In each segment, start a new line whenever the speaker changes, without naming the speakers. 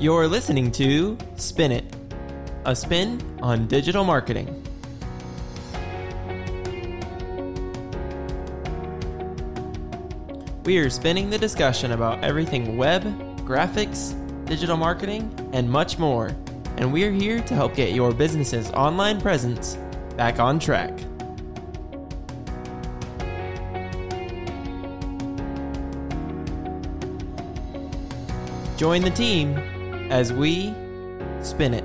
You're listening to Spin It, a spin on digital marketing. We are spinning the discussion about everything web, graphics, digital marketing, and much more. And we're here to help get your business's online presence back on track. Join the team as we spin it.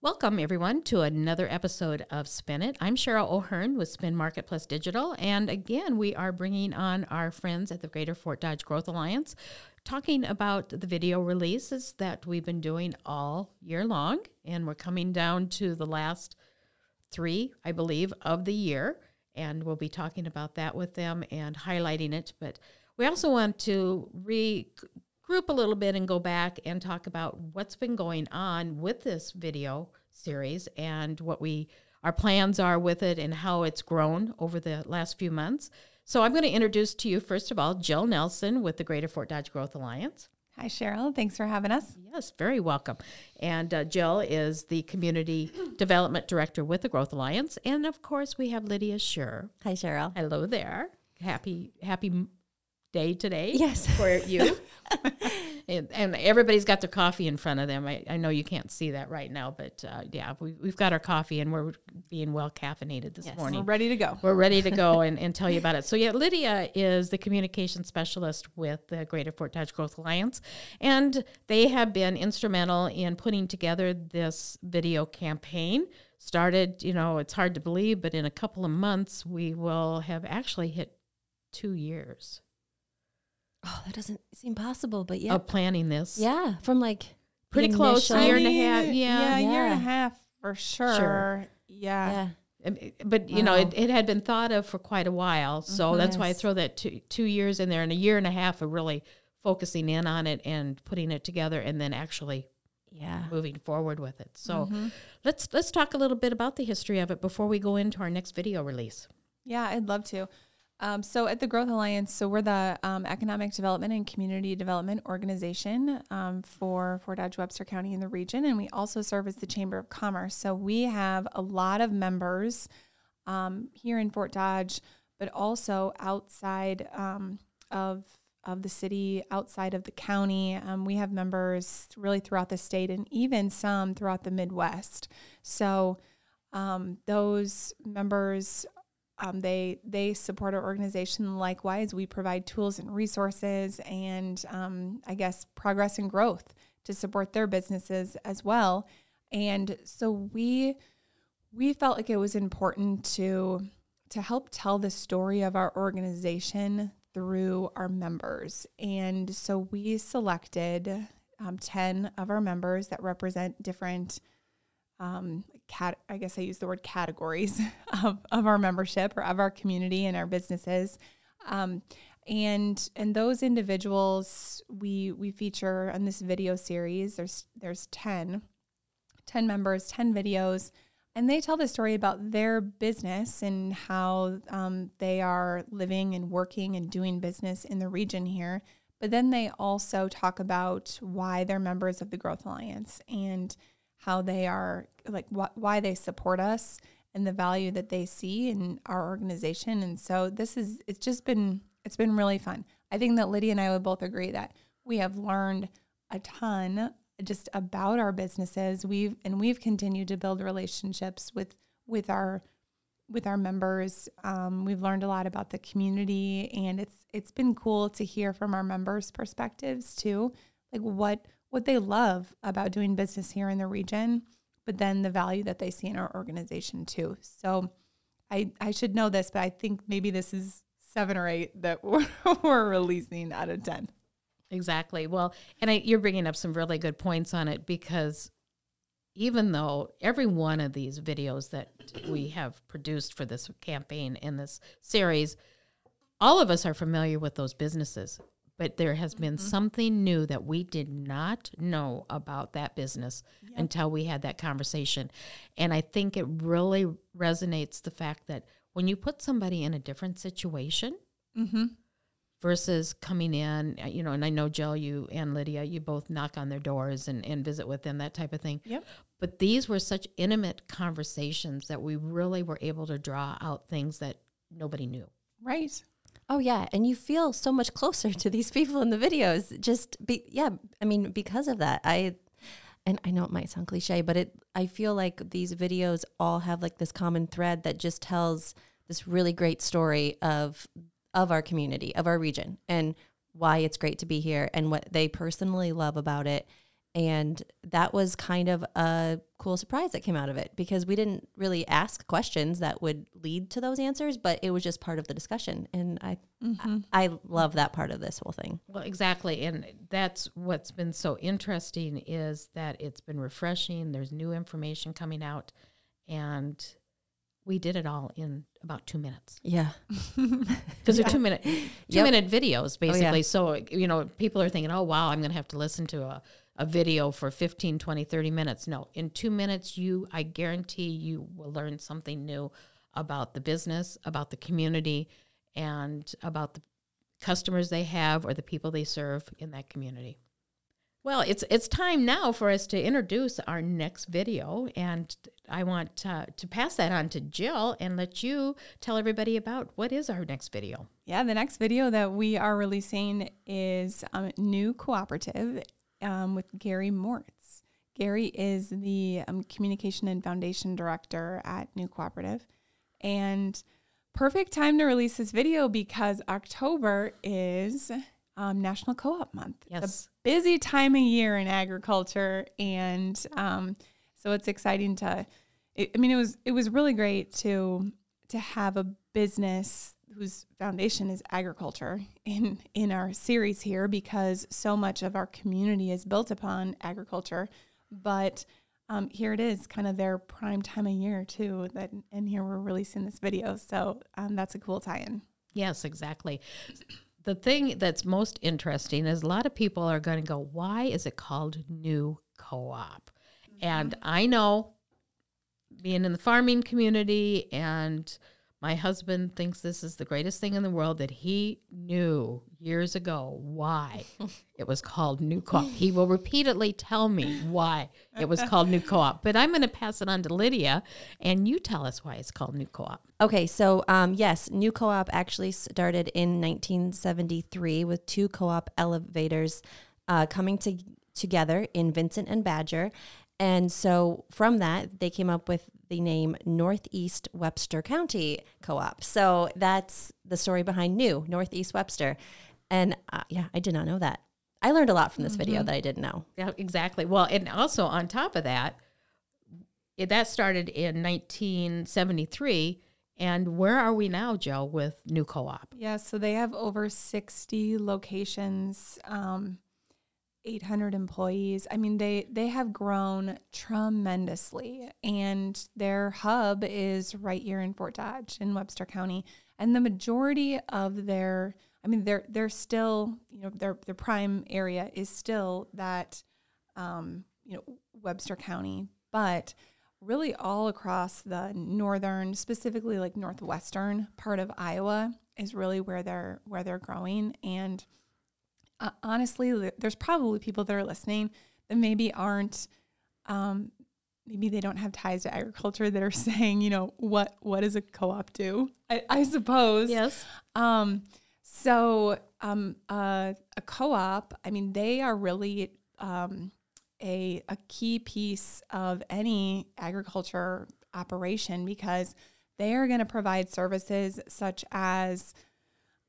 Welcome, everyone, to another episode of Spin It. I'm Cheryl O'Hearn with Spin Market Plus Digital. And again, we are bringing on our friends at the Greater Fort Dodge Growth Alliance, talking about the video releases that we've been doing all year long. And we're coming down to the last three, I believe, of the year. And we'll be talking about that with them and highlighting it. But we also want to regroup a little bit and go back and talk about what's been going on with this video series and what we our plans are with it and how it's grown over the last few months. So I'm going to introduce to you first of all Jill Nelson with the Greater Fort Dodge Growth Alliance.
Hi, Cheryl. Thanks for having us.
Yes, very welcome. And uh, Jill is the Community Development Director with the Growth Alliance. And of course, we have Lydia Schuur.
Hi, Cheryl.
Hello there. Happy, happy day today.
Yes.
For you. and, and, everybody's got their coffee in front of them. I, I know you can't see that right now, but uh, yeah, we, have got our coffee and we're being well caffeinated this
yes,
morning.
We're ready to go.
We're ready to go and, and tell you about it. So, yeah, Lydia is the communication specialist with the Greater Fort Dodge Growth Alliance, and they have been instrumental in putting together this video campaign. Started, you know, it's hard to believe, but in a couple of months, we will have actually hit two years
Oh, that doesn't seem possible, but yeah.
Of planning this.
Yeah, from like
pretty close, a year and a half. Yeah,
yeah, a year and a half for sure.
sure.
Yeah.
yeah. But you wow. know, it, it had been thought of for quite a while, so mm-hmm. that's yes. why I throw that two two years in there and a year and a half of really focusing in on it and putting it together, and then actually,
yeah,
moving forward with it. So mm-hmm. let's let's talk a little bit about the history of it before we go into our next video release.
Yeah, I'd love to. Um, so at the Growth Alliance, so we're the um, economic development and community development organization um, for Fort Dodge Webster County in the region, and we also serve as the Chamber of Commerce. So we have a lot of members um, here in Fort Dodge, but also outside um, of of the city, outside of the county. Um, we have members really throughout the state, and even some throughout the Midwest. So those members um, they they support our organization. Likewise, we provide tools and resources, and um, I guess progress and growth to support their businesses as well. And so we we felt like it was important to to help tell the story of our organization through our members. And so we selected um, 10 of our members that represent different um, cat I guess I use the word categories of, of our membership or of our community and our businesses. Um, and and those individuals we we feature on this video series. There's there's 10, 10 members, 10 videos, and they tell the story about their business and how um, they are living and working and doing business in the region here. But then they also talk about why they're members of the Growth Alliance and how they are like wh- why they support us and the value that they see in our organization. And so this is it's just been it's been really fun. I think that lydia and i would both agree that we have learned a ton just about our businesses. We've and we've continued to build relationships with with our with our members. Um, we've learned a lot about the community and it's it's been cool to hear from our members perspectives too. Like what what they love about doing business here in the region, but then the value that they see in our organization too. So I, I should know this, but I think maybe this is seven or eight that we're, we're releasing out of 10.
Exactly. Well, and I, you're bringing up some really good points on it because even though every one of these videos that we have produced for this campaign in this series, all of us are familiar with those businesses but there has been something new that we did not know about that business until we had that conversation. And I think it really resonates the fact that when you put somebody in a different situation
Mm-hmm.
versus coming in, uh, you know, and I know Jill, you and Lydia, you both knock on their doors and, and visit with them, that type of thing.
Yep.
But these were such intimate conversations that we really were able to draw out things that nobody knew.
Right.
Oh yeah, and you feel so much closer to these people in the videos. Just be yeah, I mean because of that. I and I know it might sound cliche, but it I feel like these videos all have like this common thread that just tells this really great story of of our community, of our region and why it's great to be here and what they personally love about it. And that was kind of a cool surprise that came out of it because we didn't really ask questions that would lead to those answers, but it was just part of the discussion. And I, mm-hmm. I, I love that part of this whole thing.
Well, exactly, and that's what's been so interesting is that it's been refreshing. There's new information coming out, and we did it all in about two minutes
Yeah.
because they're two minute two
Yep.
minute videos oh, basically.
yeah.
So you know, people are thinking, "Oh, wow, I'm going to have to listen to a." A video for 15, 20, 30 minutes. No, in two minutes, you, I guarantee you will learn something new about the business, about the community, and about the customers they have or the people they serve in that community. Well, it's it's time now for us to introduce our next video, and I want uh, to pass that on to Jill and let you tell everybody about what is our next video.
Yeah, the next video that we are releasing is um, New Cooperative um, with Gary Mortz. Gary is the um, Communication and Foundation Director at New Cooperative. And perfect time to release this video because October is um, National Co op Month. It's
Yes.
a busy time of year in agriculture. And um, so it's exciting to, it, I mean, it was, it was really great to, to have a business whose foundation is agriculture in in our series here because so much of our community is built upon agriculture but um, here it is kind of their prime time of year too that and here we're releasing this video so um, that's a cool tie-in
Yes, exactly. The thing that's most interesting is a lot of people are going to go, "Why is it called New Co-op?" And I know, being in the farming community and my husband thinks this is the greatest thing in the world that he knew years ago why it was called New Co-op. He will repeatedly tell me why it was called New Co-op, but I'm going to pass it on to Lydia, and you tell us why it's called New Co-op.
Okay, so um, yes, New Co-op actually started in 1973 with two co-op elevators uh, coming to, together in Vincent and Badger. And so from that, they came up with the name Northeast Webster County Co-op. So that's the story behind New Northeast Webster. And uh, yeah, I did not know that. I learned a lot from this video that I didn't know.
Yeah, exactly. Well, and also on top of that, it, that started in 1973. And where are we now, Joe, with New Co-op?
yeah so they have over 60 locations um, 800 employees. I mean they they have grown tremendously and their hub is right here in fort dodge in webster county. And the majority of their i mean they're they're still you know their their prime area is still that um, you know webster county. But really all across the northern specifically like northwestern part of iowa is really where they're where they're growing. And uh, honestly, there's probably people that are listening that maybe aren't, um, maybe they don't have ties to agriculture that are saying, you know, what what does a co-op do? I, I suppose.
Yes.
Um, so um, uh, a co-op, I mean, they are really um, a a key piece of any agriculture operation because they are going to provide services such as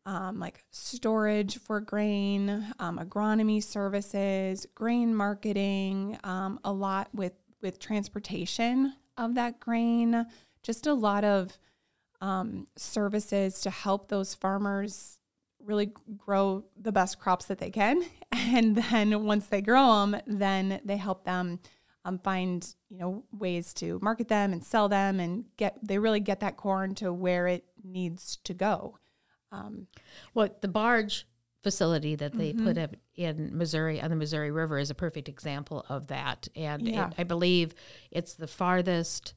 um, like storage for grain, um, agronomy services, grain marketing, um, a lot with with transportation of that grain, just a lot of um, services to help those farmers really grow the best crops that they can, and then once they grow them, then they help them um, find you know ways to market them and sell them and get they really get that corn to where it needs to go. Um,
Well, the barge facility that they put up in Missouri on the Missouri River is a perfect example of that. And
Yeah.
it, I believe it's the farthest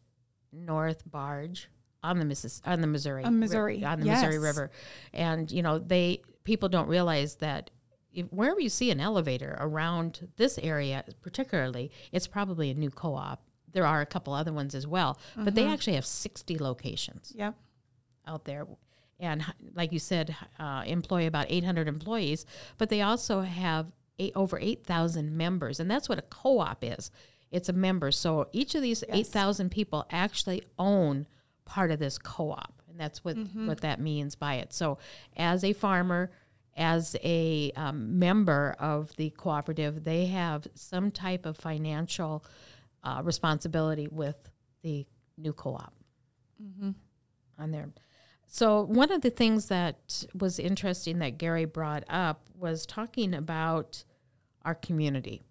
north barge on the Missis- on the Missouri
On
Ri-
Missouri,
on the Missouri. River, and you know they people don't realize that. If, wherever you see an elevator around this area, particularly, it's probably a new co-op. There are a couple other ones as well, but they actually have sixty locations
Yep.
out there and like you said uh, employ about 800 employees but they also have eight, over 8000 members and that's what a co-op is. It's a member so each of these 8000 people actually own part of this co-op and that's what what that means by it. So as a farmer as a um, member of the cooperative they have some type of financial uh, responsibility with the new co-op on there. So one of the things that was interesting that Gary brought up was talking about our community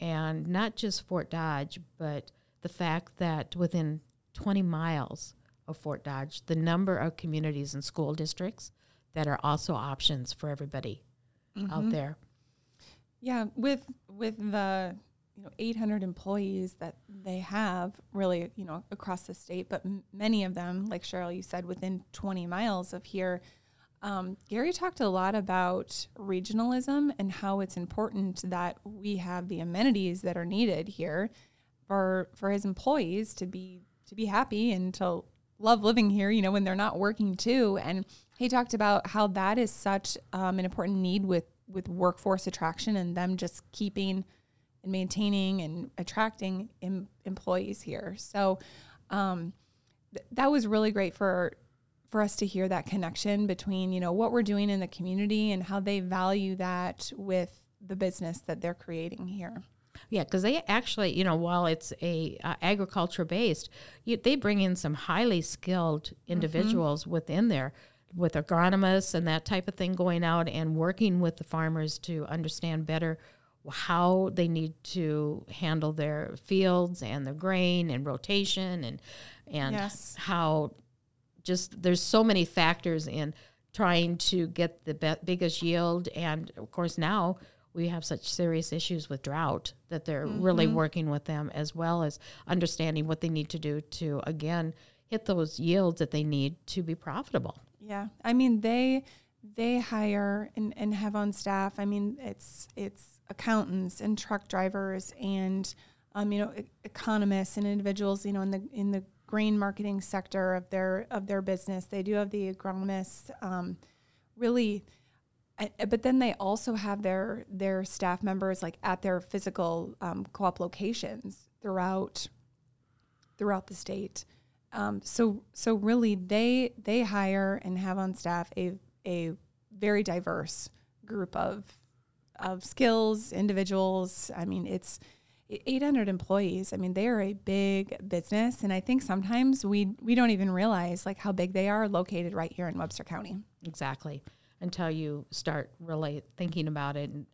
and not just Fort Dodge, but the fact that within 20 miles of Fort Dodge, the number of communities and school districts that are also options for everybody out mm-hmm. there.
Yeah, with with the you know 800 employees that they have, really you know across the state, but m- many of them, like Cheryl, you said, within 20 miles of here. Um, Gary talked a lot about regionalism and how it's important that we have the amenities that are needed here for for his employees to be to be happy and to love living here. You know, when they're not working too. And he talked about how that is such um, an important need with with workforce attraction and them just keeping and maintaining and attracting em- employees here. So um, th- that was really great for for us to hear that connection between you know what we're doing in the community and how they value that with the business that they're creating here.
Yeah, because they actually, you know, while it's a uh, agriculture based, you, they bring in some highly skilled individuals within there, with agronomists and that type of thing, going out and working with the farmers to understand better how they need to handle their fields and their grain and rotation and and
Yes.
how just there's so many factors in trying to get the be- biggest yield. And of course now we have such serious issues with drought that they're really mm-hmm. working with them as well as understanding what they need to do to again hit those yields that they need to be profitable.
Yeah, I mean they they hire and, and have on staff. I mean it's it's accountants and truck drivers and um, you know e- economists and individuals you know in the in the grain marketing sector of their of their business. They do have the agronomists. Um, really, but then they also have their their staff members like at their physical um, co-op locations throughout throughout the state. Um, so so really they they hire and have on staff a a very diverse group of of skills individuals. I mean it's 800 employees. I mean they are a big business, and I think sometimes we we don't even realize like how big they are located right here in Webster County.
exactly until you start really thinking about it and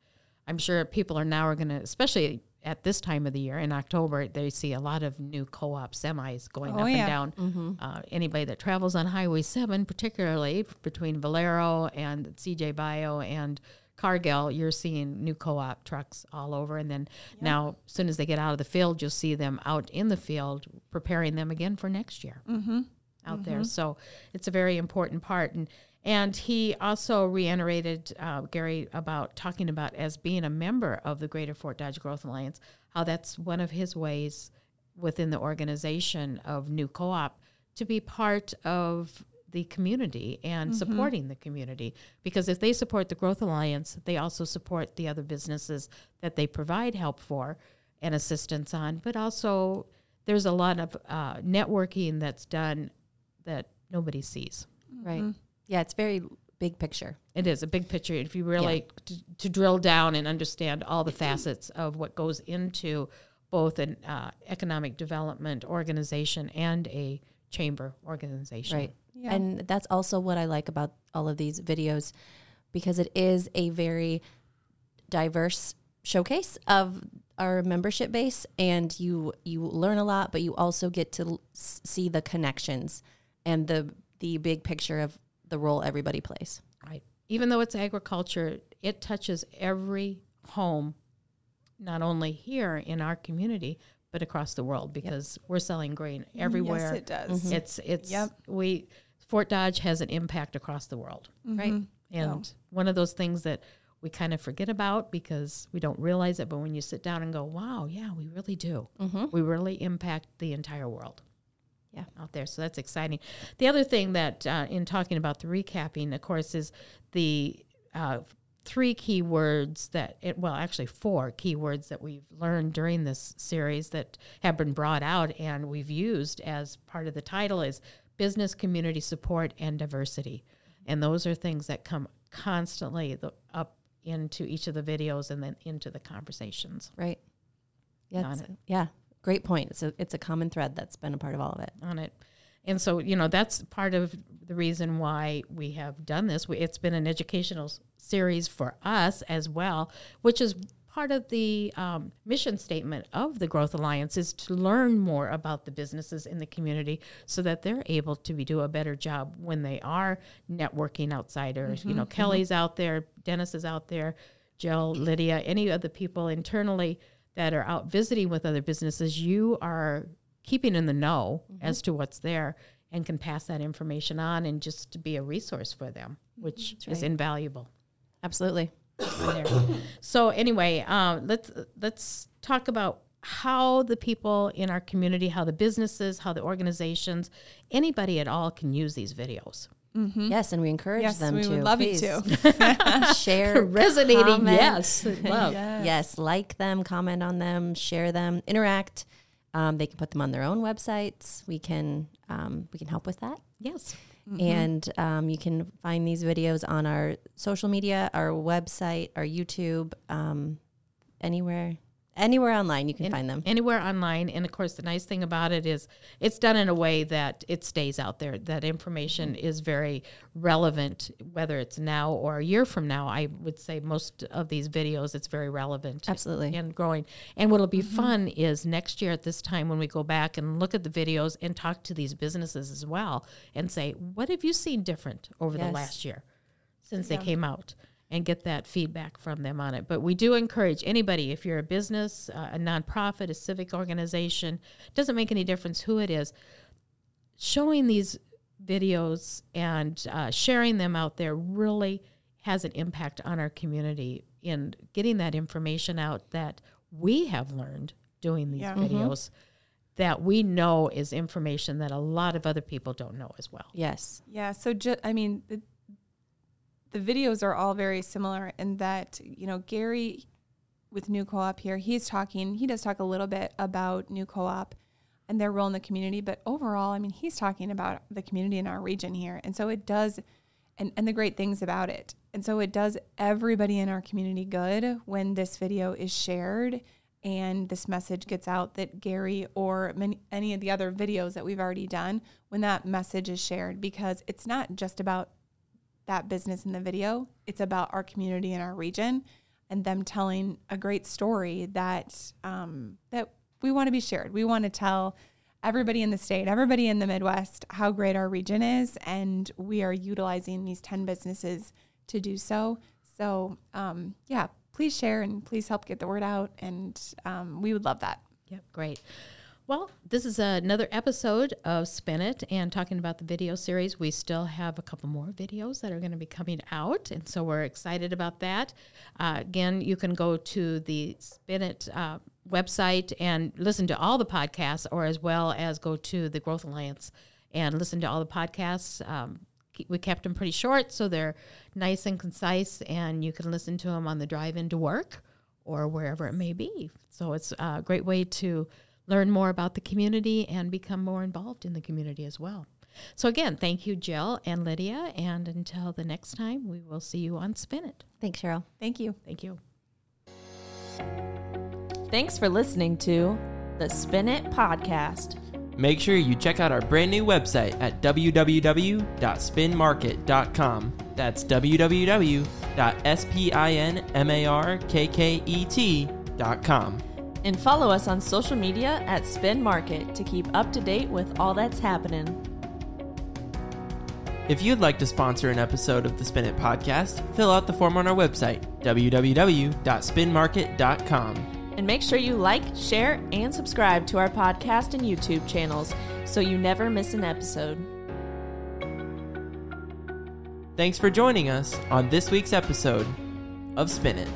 i'm sure people are now are going to especially at this time of the year in october they see a lot of new co-op semis going
Oh,
up
yeah.
and down mm-hmm. uh, anybody that travels on highway 7 particularly between valero and cj bio and cargill you're seeing new co-op trucks all over. And then now as soon as they get out of the field you'll see them out in the field preparing them again for next year. Mm-hmm. Out there. Mm-hmm. So it's a very important part. And and he also reiterated uh, Gary about talking about as being a member of the Greater Fort Dodge Growth Alliance, how that's one of his ways within the organization of New Co-op to be part of the community and supporting the community because if they support the growth alliance they also support the other businesses that they provide help for and assistance on but also there's a lot of uh, networking that's done that nobody sees.
Right. Yeah, it's very big picture.
It is a big picture. If you really to, to drill down and understand all the facets of what goes into both an uh, economic development organization and a chamber organization.
Right.
Yeah.
And that's also what I like about all of these videos because it is a very diverse showcase of our membership base and you you learn a lot but you also get to l- s- see the connections and the the big picture of the role everybody plays.
Right. even though it's agriculture, it touches every home, not only here in our community, but across the world because we're selling grain everywhere.
Yes, it does. Mm-hmm.
It's it's
Yep.
we Fort Dodge has an impact across the world. Mm-hmm.
Right.
And one of those things that we kind of forget about because we don't realize it, but when you sit down and go, wow, yeah, we really do. Mm-hmm. We really impact the entire world.
Yeah.
Out there. So that's exciting. The other thing that, uh, in talking about the recapping, of course, is the uh, three key words that, it, well, actually, four key words that we've learned during this series that have been brought out and we've used as part of the title is business, community support, and diversity. And those are things that come constantly the, up into each of the videos and then into the conversations
Right. Yeah. Yeah. Great point. It's a it's a common thread that's been a part of all of it.
on it. And so, you know, that's part of the reason why we have done this. We, it's been an educational series for us as well, which is part of the um, mission statement of the Growth Alliance is to learn more about the businesses in the community so that they're able to be, do a better job when they are networking outsiders. You know, Kelly's out there, Dennis is out there, Jill, Lydia, any of the people internally that are out visiting with other businesses, you are keeping in the know as to what's there and can pass that information on and just to be a resource for them, which is invaluable.
Absolutely.
so anyway, um, let's let's talk about how the people in our community, how the businesses, how the organizations, anybody at all can use these videos.
Yes, and we encourage
Yes,
them
we
to.
would love you to.
Share,
Resonating,
comment.
yes, love.
Yes, like them, comment on them, share them, interact. Um, they can put them on their own websites. We can um, we can help with that.
yes.
And um, you can find these videos on our social media, our website, our YouTube, um, anywhere, anywhere online. You can find them.
anywhere online. And of course, the nice thing about it is it's done in a way that it stays out there. That information mm-hmm. is very relevant, whether it's now or a year from now. I would say most of these videos, it's very relevant.
Absolutely.
And growing. And what'll be mm-hmm. fun is next year at this time when we go back and look at the videos and talk to these businesses as well and say, what have you seen different over the last year since they came out? And get that feedback from them on it. But we do encourage anybody, if you're a business, uh, a nonprofit, a civic organization, doesn't make any difference who it is, showing these videos and uh, sharing them out there really has an impact on our community in getting that information out that we have learned doing these
Yeah.
videos that we know is information that a lot of other people don't know as well.
Yes.
Yeah. So, ju- I mean, the, videos are all very similar in that, you know, Gary with New Co op here, he's talking, he does talk a little bit about New Co op and their role in the community. But overall, I mean, he's talking about the community in our region here. And so it does, and, and the great things about it. And so it does everybody in our community good when this video is shared and this message gets out that Gary or many, any of the other videos that we've already done, when that message is shared, because it's not just about that business in the video, it's about our community and our region and them telling a great story that um, that we want to be shared. We want to tell everybody in the state, everybody in the Midwest, how great our region is, and we are utilizing these ten businesses to do so. So, um, yeah, please share and please help get the word out, and um, we would love that.
Yep, great. Well, this is another episode of Spin It and talking about the video series. We still have a couple more videos that are going to be coming out, and so we're excited about that. Uh, again, you can go to the Spin It uh, website and listen to all the podcasts, or as well as go to the Growth Alliance and listen to all the podcasts. Um, we kept them pretty short, so they're nice and concise, and you can listen to them on the drive into work or wherever it may be. So it's a great way to learn more about the community and become more involved in the community as well. So again, thank you, Jill and Lydia, and until the next time, we will see you on Spin It.
Thanks, Cheryl.
Thank you.
Thank you.
Thanks for listening to the Spin It Podcast.
Make sure you check out our brand new website at www.spinmarket.com. That's www.spinmarket.com.
And follow us on social media at Spin Market to keep up to date with all that's happening.
If you'd like to sponsor an episode of the Spin It podcast, fill out the form on our website, www.spinmarket.com.
And make sure you like, share, and subscribe to our podcast and YouTube channels so you never miss an episode.
Thanks for joining us on this week's episode of Spin It.